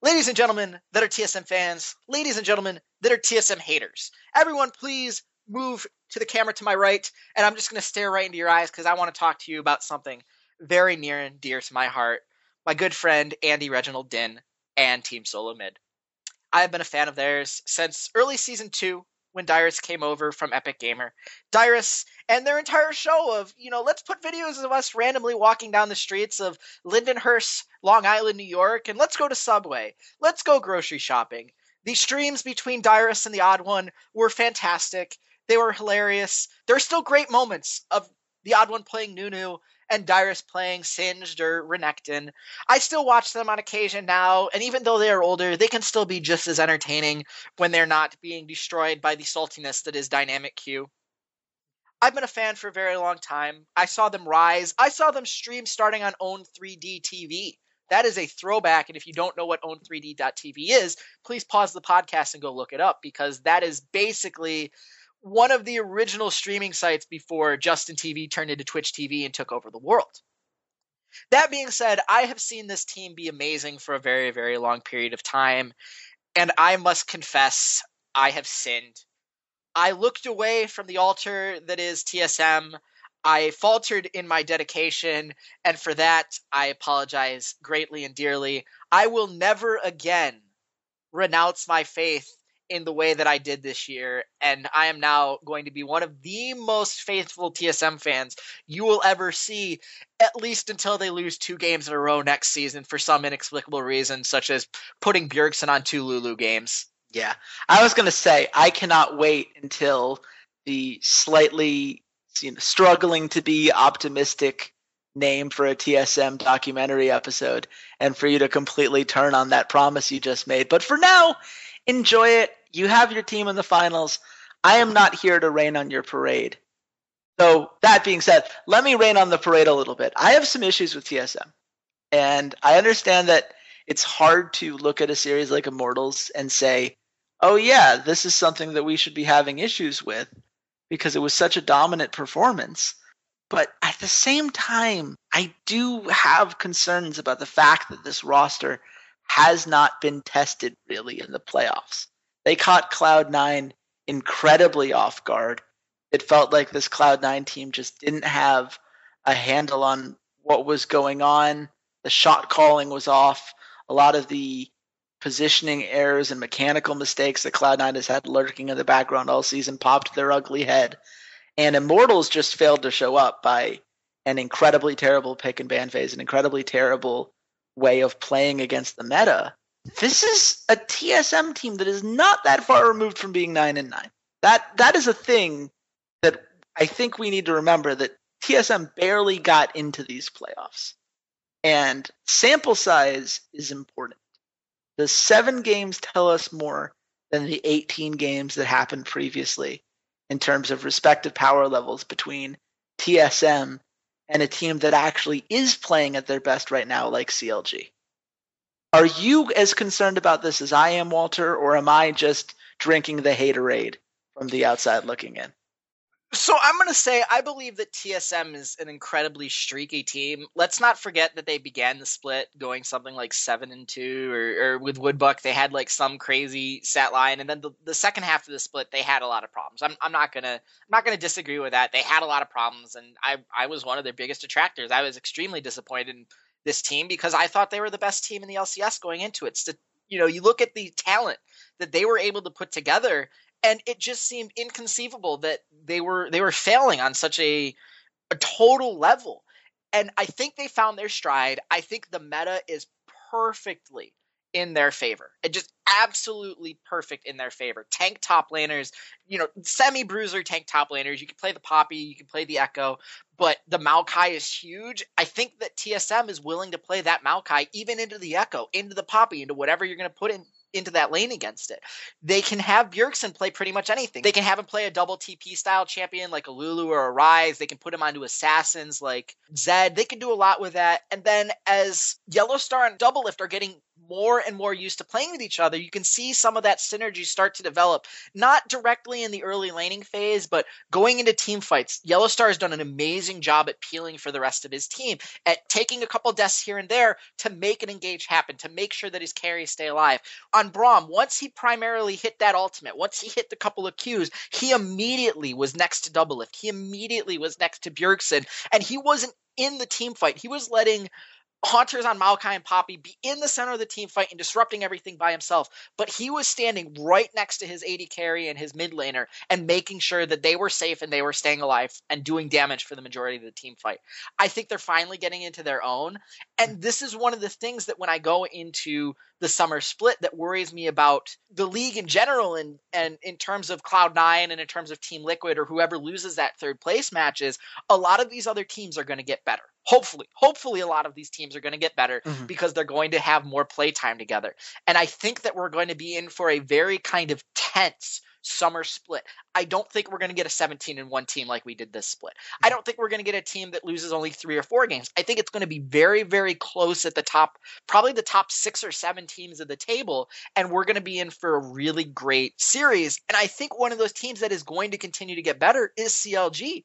Ladies and gentlemen that are TSM fans, ladies and gentlemen that are TSM haters, everyone, please move to the camera to my right, and I'm just gonna stare right into your eyes because I want to talk to you about something very near and dear to my heart. My good friend Andy Reginald Dinh and Team Solo Mid. I have been a fan of theirs since early season two when Dyrus came over from Epik Gamer. Dyrus and their entire show of, you know, let's put videos of us randomly walking down the streets of Lindenhurst, Long Island, New York, and let's go to Subway. Let's go grocery shopping. The streams between Dyrus and the Odd One were fantastic. They were hilarious. There are still great moments of the Odd One playing Nunu and Dyrus playing Singed or Renekton. I still watch them on occasion now, and even though they are older, they can still be just as entertaining when they're not being destroyed by the saltiness that is Dynamic Queue. I've been a fan for a very long time. I saw them rise. I saw them stream starting on Own 3D TV. That is a throwback, and if you don't know what Own3D.tv is, please pause the podcast and go look it up because that is basically one of the original streaming sites before Justin TV turned into Twitch TV and took over the world. That being said, I have seen this team be amazing for a very, very long period of time, and I must confess, I have sinned. I looked away from the altar that is TSM. I faltered in my dedication, and for that, I apologize greatly and dearly. I will never again renounce my faith in the way that I did this year, and I am now going to be one of the most faithful TSM fans you will ever see, at least until they lose two games in a row next season for some inexplicable reason, such as putting Bjergsen on two Lulu games. Yeah, I was going to say I cannot wait until the slightly you know, struggling to be optimistic name for a TSM documentary episode, and for you to completely turn on that promise you just made. But for now, enjoy it. You have your team in the finals. I am not here to rain on your parade. So, that being said, let me rain on the parade a little bit. I have some issues with TSM. And I understand that it's hard to look at a series like Immortals and say, oh, yeah, this is something that we should be having issues with because it was such a dominant performance. But at the same time, I do have concerns about the fact that this roster has not been tested really in the playoffs. They caught Cloud9 incredibly off guard. It felt like this Cloud9 team just didn't have a handle on what was going on. The shot calling was off. A lot of the positioning errors and mechanical mistakes that Cloud9 has had lurking in the background all season popped their ugly head. And Immortals just failed to show up by an incredibly terrible pick and ban phase, an incredibly terrible way of playing against the meta. This is a TSM team that is not that far removed from being 9 and 9. That that is a thing that I think we need to remember that TSM barely got into these playoffs. And sample size is important. The seven games tell us more than the 18 games that happened previously in terms of respective power levels between TSM and a team that actually is playing at their best right now, like CLG. Are you as concerned about this as I am, Walter, or am I just drinking the haterade from the outside looking in? So I'm going to say I believe that TSM is an incredibly streaky team. Let's not forget that they began the split going something like seven and two, or, or with Woodbuck they had like some crazy stat line, and then the, the second half of the split they had a lot of problems. I'm, I'm not gonna I'm not gonna disagree with that. They had a lot of problems, and I I was one of their biggest detractors. I was extremely disappointed in this team because I thought they were the best team in the LCS going into it. So, you know, you look at the talent that they were able to put together and it just seemed inconceivable that they were they were failing on such a a total level. And I think they found their stride. I think the meta is perfectly in their favor. It just absolutely perfect in their favor. Tank top laners, you know, semi bruiser tank top laners. You can play the Poppy, you can play the Ekko, but the Maokai is huge. I think that TSM is willing to play that Maokai even into the Ekko, into the Poppy, into whatever you're going to put in into that lane against it. They can have Bjergsen play pretty much anything. They can have him play a double TP style champion like a Lulu or a Ryze. They can put him onto assassins like Zed. They can do a lot with that. And then as Yellowstar and Doublelift are getting more and more used to playing with each other, you can see some of that synergy start to develop. Not directly in the early laning phase, but going into team fights. Yellowstar has done an amazing job at peeling for the rest of his team, at taking a couple deaths here and there to make an engage happen, to make sure that his carries stay alive. On Braum, once he primarily hit that ultimate, once he hit the couple of Qs, he immediately was next to Doublelift. He immediately was next to Bjergsen, and he wasn't in the team fight. He was letting Hauntzer on Maokai and Poppy be in the center of the team fight and disrupting everything by himself. But he was standing right next to his AD carry and his mid laner and making sure that they were safe and they were staying alive and doing damage for the majority of the team fight. I think they're finally getting into their own. And this is one of the things that when I go into the summer split that worries me about the league in general and and in terms of Cloud9 and in terms of Team Liquid or whoever loses that third place matches, a lot of these other teams are going to get better hopefully hopefully a lot of these teams are going to get better mm-hmm. because they're going to have more play time together. And i think that we're going to be in for a very kind of tense summer split. I don't think we're going to get a 17 and 1 team like we did this split. I don't think we're going to get a team that loses only 3 or 4 games. I think it's going to be very very close at the top probably the top 6 or 7 teams of the table and we're going to be in for a really great series. And i think one of those teams that is going to continue to get better is CLG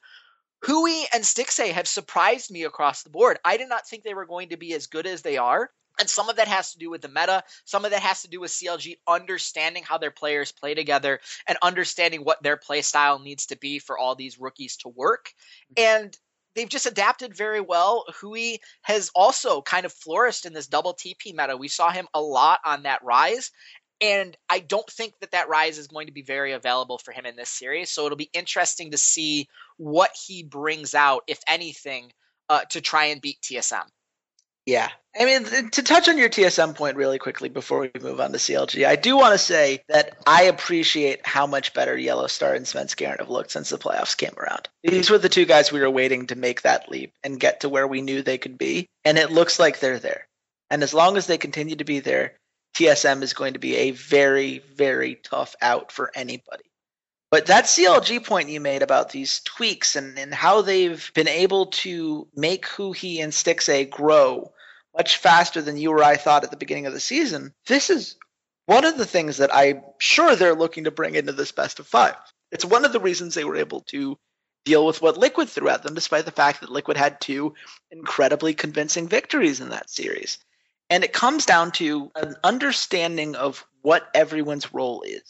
Huhi and Stixxay have surprised me across the board. I did not think they were going to be as good as they are. And some of that has to do with the meta. Some of that has to do with CLG understanding how their players play together and understanding what their play style needs to be for all these rookies to work. And they've just adapted very well. Huhi has also kind of flourished in this double TP meta. We saw him a lot on that Ryze, and I don't think that that Ryze is going to be very available for him in this series. So it'll be interesting to see what he brings out, if anything, uh, to try and beat TSM. Yeah. I mean, to touch on your TSM point really quickly before we move on to CLG, I do want to say that I appreciate how much better Yellow Star and Svenskeren have looked since the playoffs came around. These were the two guys we were waiting to make that leap and get to where we knew they could be, and it looks like they're there. And as long as they continue to be there, TSM is going to be a very, very tough out for anybody. But that CLG point you made about these tweaks and, and how they've been able to make Huhi and Stixxay grow much faster than you or I thought at the beginning of the season, this is one of the things that I'm sure they're looking to bring into this best of five. It's one of the reasons they were able to deal with what Liquid threw at them, despite the fact that Liquid had two incredibly convincing victories in that series. And it comes down to an understanding of what everyone's role is.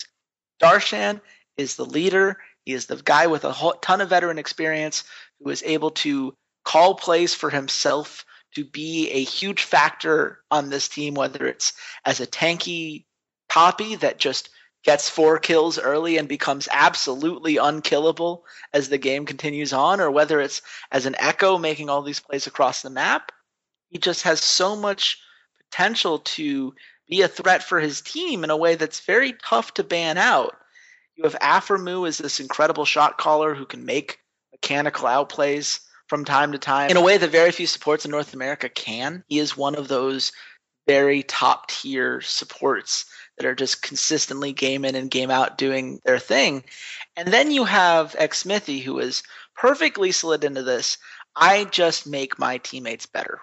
Darshan is the leader, He is the guy with a whole ton of veteran experience who is able to call plays for himself, to be a huge factor on this team, whether it's as a tanky poppy that just gets four kills early and becomes absolutely unkillable as the game continues on, or whether it's as an Ekko making all these plays across the map. He just has so much potential to be a threat for his team in a way that's very tough to ban out. You have Aphromoo as this incredible shot caller who can make mechanical outplays from time to time in a way that very few supports in North America can. He is one of those very top tier supports that are just consistently game in and game out doing their thing. And then you have Xmithie, who is perfectly slid into this. I just make my teammates better.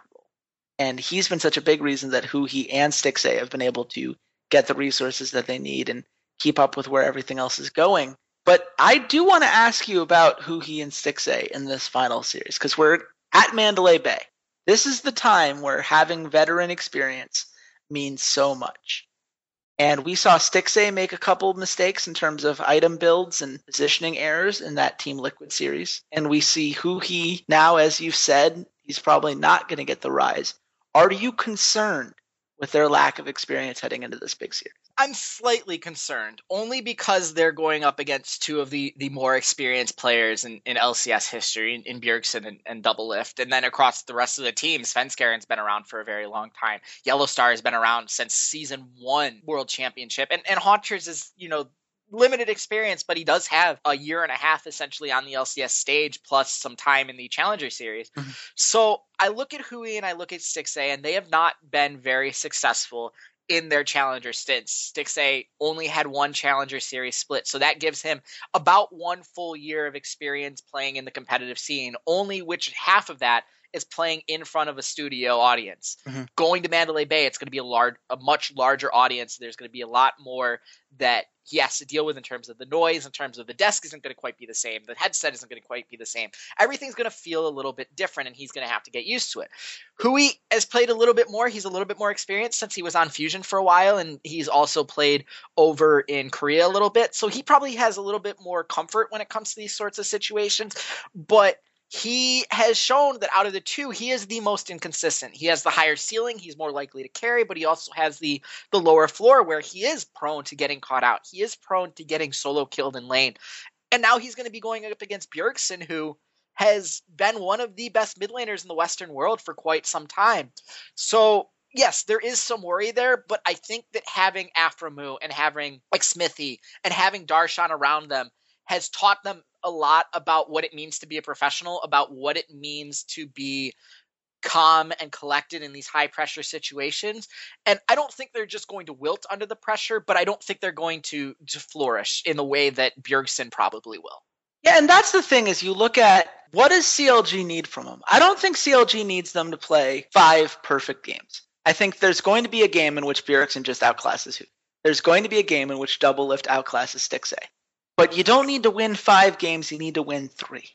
And he's been such a big reason that Huhi and Stixxay have been able to get the resources that they need and keep up with where everything else is going. But I do want to ask you about Huhi and Stixxay in this final series because we're at Mandalay Bay. This is the time where having veteran experience means so much. And we saw Stixxay make a couple of mistakes in terms of item builds and positioning errors in that Team Liquid series. And we see Huhi now, as you've said, he's probably not going to get the Ryze. Are you concerned with their lack of experience heading into this big series? I'm slightly concerned, only because they're going up against two of the, the more experienced players in, in LCS history, in, in Bjergsen and, and Doublelift. And then across the rest of the team, Svenskeren has been around for a very long time. Yellow Star has been around since season one World Championship. And, and Hauntzer is, you know, limited experience, but he does have a year and a half essentially on the LCS stage, plus some time in the Challenger Series. Mm-hmm. So I look at Huhi and I look at Stixxay, and they have not been very successful in their Challenger stints. Stixxay only had one Challenger Series split, so that gives him about one full year of experience playing in the competitive scene, only which half of that is playing in front of a studio audience. Mm-hmm. Going to Mandalay Bay, it's going to be a large, a much larger audience. There's going to be a lot more that he has to deal with in terms of the noise, in terms of the desk isn't going to quite be the same, the headset isn't going to quite be the same. Everything's going to feel a little bit different, and he's going to have to get used to it. Huhi has played a little bit more. He's a little bit more experienced since he was on Fusion for a while, and he's also played over in Korea a little bit. So he probably has a little bit more comfort when it comes to these sorts of situations. But he has shown that out of the two, he is the most inconsistent. He has the higher ceiling, he's more likely to carry, but he also has the the lower floor where he is prone to getting caught out. He is prone to getting solo killed in lane. And now he's going to be going up against Bjergsen, who has been one of the best mid laners in the Western world for quite some time. So yes, there is some worry there, but I think that having Aphromoo and having like Xmithie and having Darshan around them has taught them a lot about what it means to be a professional, about what it means to be calm and collected in these high pressure situations. And I don't think they're just going to wilt under the pressure, but I don't think they're going to, to flourish in the way that Bjergsen probably will. Yeah, and that's the thing is you look at what does CLG need from them? I don't think CLG needs them to play five perfect games. I think there's going to be a game in which Bjergsen just outclasses who. There's going to be a game in which Doublelift outclasses Stixxay. But you don't need to win five games, you need to win three.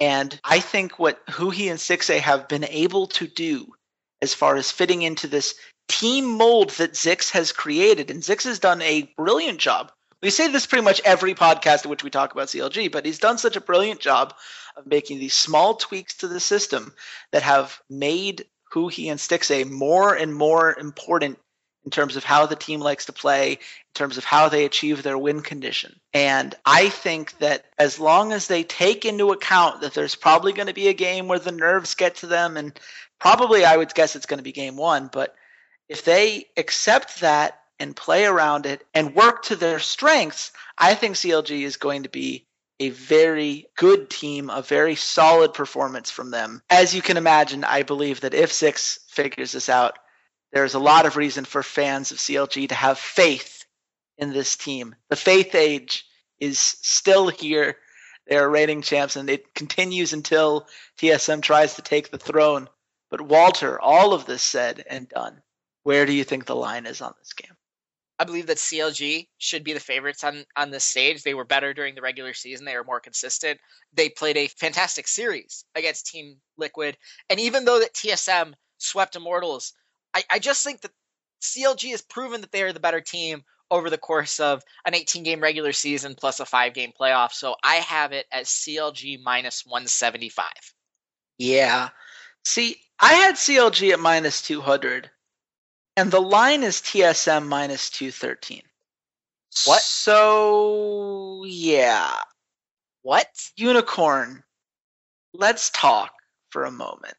And I think what Huhi and Stixxay have been able to do as far as fitting into this team mold that Zikz has created, and Zikz has done a brilliant job. We say this pretty much every podcast in which we talk about CLG, but he's done such a brilliant job of making these small tweaks to the system that have made Huhi and Stixxay more and more important in terms of how the team likes to play, in terms of how they achieve their win condition. And I think that as long as they take into account that there's probably going to be a game where the nerves get to them, and probably I would guess it's going to be game one, but if they accept that and play around it and work to their strengths, I think CLG is going to be a very good team, a very solid performance from them. As you can imagine, I believe that if Zikz figures this out, there's a lot of reason for fans of CLG to have faith in this team. The faith age is still here. They are reigning champs, and it continues until TSM tries to take the throne. But Walter, all of this said and done, where do you think the line is on this game? I believe that CLG should be the favorites on on this stage. They were better during the regular season. They were more consistent. They played a fantastic series against Team Liquid, and even though that TSM swept Immortals, I, I just think that CLG has proven that they are the better team over the course of an 18 game regular season plus a five game playoff. So I have it as CLG minus 175. Yeah. See, I had CLG at minus 200, and the line is TSM minus 213. What? So, yeah. What? Unikrn, let's talk for a moment.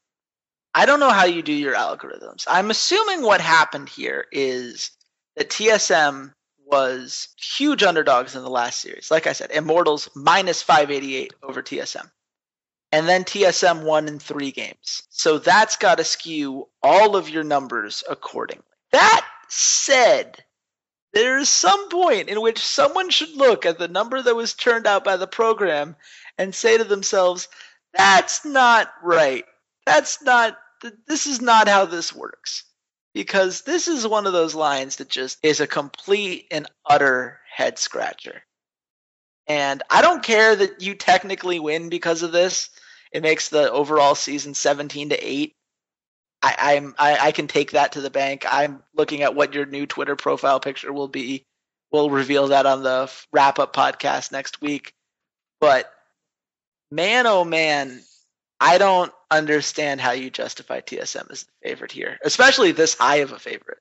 I don't know how you do your algorithms. I'm assuming what happened here is that TSM was huge underdogs in the last series. Like I said, Immortals minus 588 over TSM. And then TSM won in three games. So that's got to skew all of your numbers accordingly. That said, there is some point in which someone should look at the number that was turned out by the program and say to themselves, that's not right. That's not, this is not how this works. Because this is one of those lines that just is a complete and utter head scratcher. And I don't care that you technically win because of this. It makes the overall season 17 to 8. I, I'm I, I can take that to the bank. I'm looking at what your new Twitter profile picture will be. We'll reveal that on the wrap up podcast next week. But man, oh man, I don't understand how you justify TSM as the favorite here, especially this high of a favorite.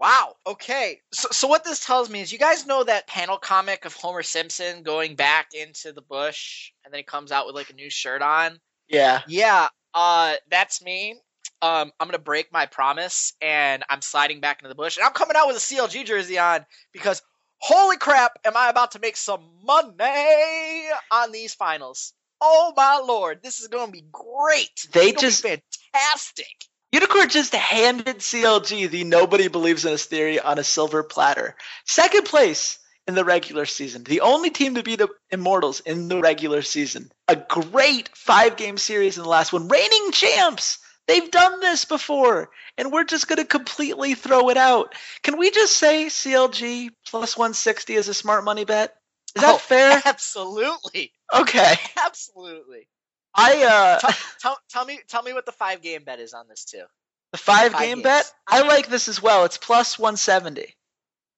Wow. Okay. So, so what this tells me is you guys know that panel comic of Homer Simpson going back into the bush and then he comes out with like a new shirt on? Yeah. Yeah. Uh, that's me um, I'm gonna break my promise and I'm sliding back into the bush and I'm coming out with a CLG jersey on because holy crap, am I about to make some money on these finals? Oh my lord, this is gonna be great. They just fantastic. Unikrn just handed CLG the nobody believes in us theory on a silver platter. Second place in the regular season. The only team to beat the Immortals in the regular season. A great five game series in the last one. Reigning champs. They've done this before, and we're just going to completely throw it out. Can we just say CLG plus 160 is a smart money bet? Is that oh, fair? Absolutely. Okay. Absolutely. I uh tell, tell, tell, me tell me what the five game bet is on this too. The five, five game games. bet? I like this as well. It's plus 170.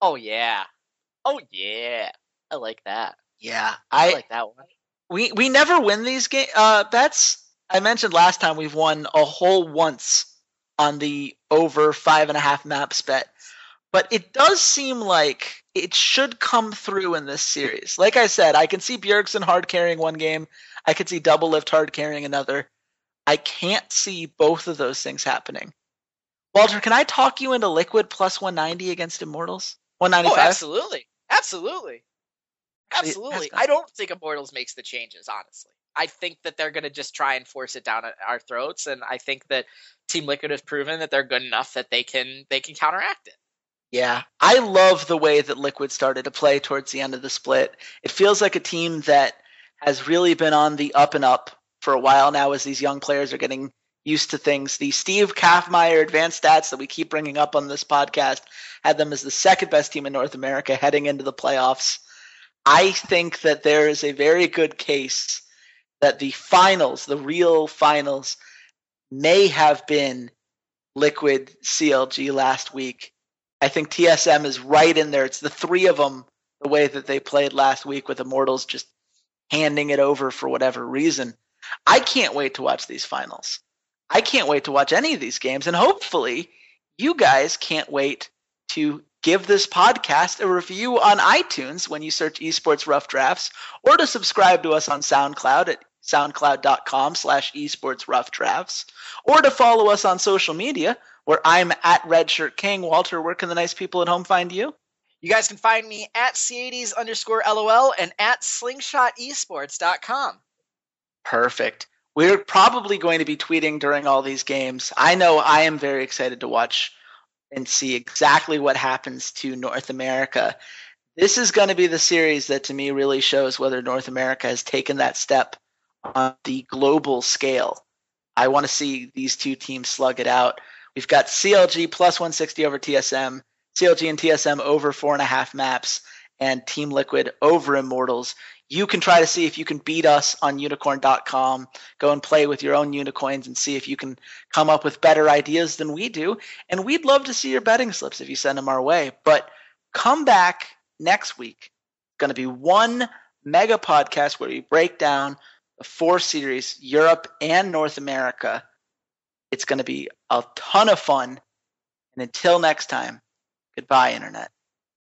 Oh yeah. Oh yeah. I like that. Yeah. I, I like that one. We we never win these game uh bets I mentioned last time we've won a whole once on the over five and a half maps bet. But it does seem like it should come through in this series. Like I said, I can see Bjergsen hard carrying one game. I could see Doublelift hard carrying another. I can't see both of those things happening. Walter, can I talk you into Liquid plus 190 against Immortals? 195? Oh, absolutely. Absolutely. Absolutely. I don't think Immortals makes the changes, honestly. I think that they're going to just try and force it down our throats, and I think that Team Liquid has proven that they're good enough that they can they can counteract it. Yeah, I love the way that Liquid started to play towards the end of the split. It feels like a team that has really been on the up and up for a while now as these young players are getting used to things. The Steve Kaffmeyer advanced stats that we keep bringing up on this podcast had them as the second best team in North America heading into the playoffs. I think that there is a very good case that the finals, the real finals, may have been Liquid CLG last week. I think TSM is right in there. It's the three of them, the way that they played last week with Immortals just handing it over for whatever reason. I can't wait to watch these finals. I can't wait to watch any of these games. And hopefully, you guys can't wait to give this podcast a review on iTunes when you search esports rough drafts or to subscribe to us on SoundCloud at soundcloud.com slash esports rough drafts or to follow us on social media where I'm at Redshirt King. Walter, where can the nice people at home find you? You guys can find me at C80s underscore LOL and at slingshotesports.com. Perfect. We're probably going to be tweeting during all these games. I know I am very excited to watch and see exactly what happens to North America. This is going to be the series that to me really shows whether North America has taken that step on the global scale. I want to see these two teams slug it out. We've got CLG plus 160 over TSM, CLG and TSM over four and a half maps, and Team Liquid over Immortals you can try to see if you can beat us on Unikrn.com. Go and play with your own unicorns and see if you can come up with better ideas than we do. And we'd love to see your betting slips if you send them our way. But come back next week. It's going to be one mega podcast where we break down the four series, Europe and North America. It's going to be a ton of fun. And until next time, goodbye, Internet.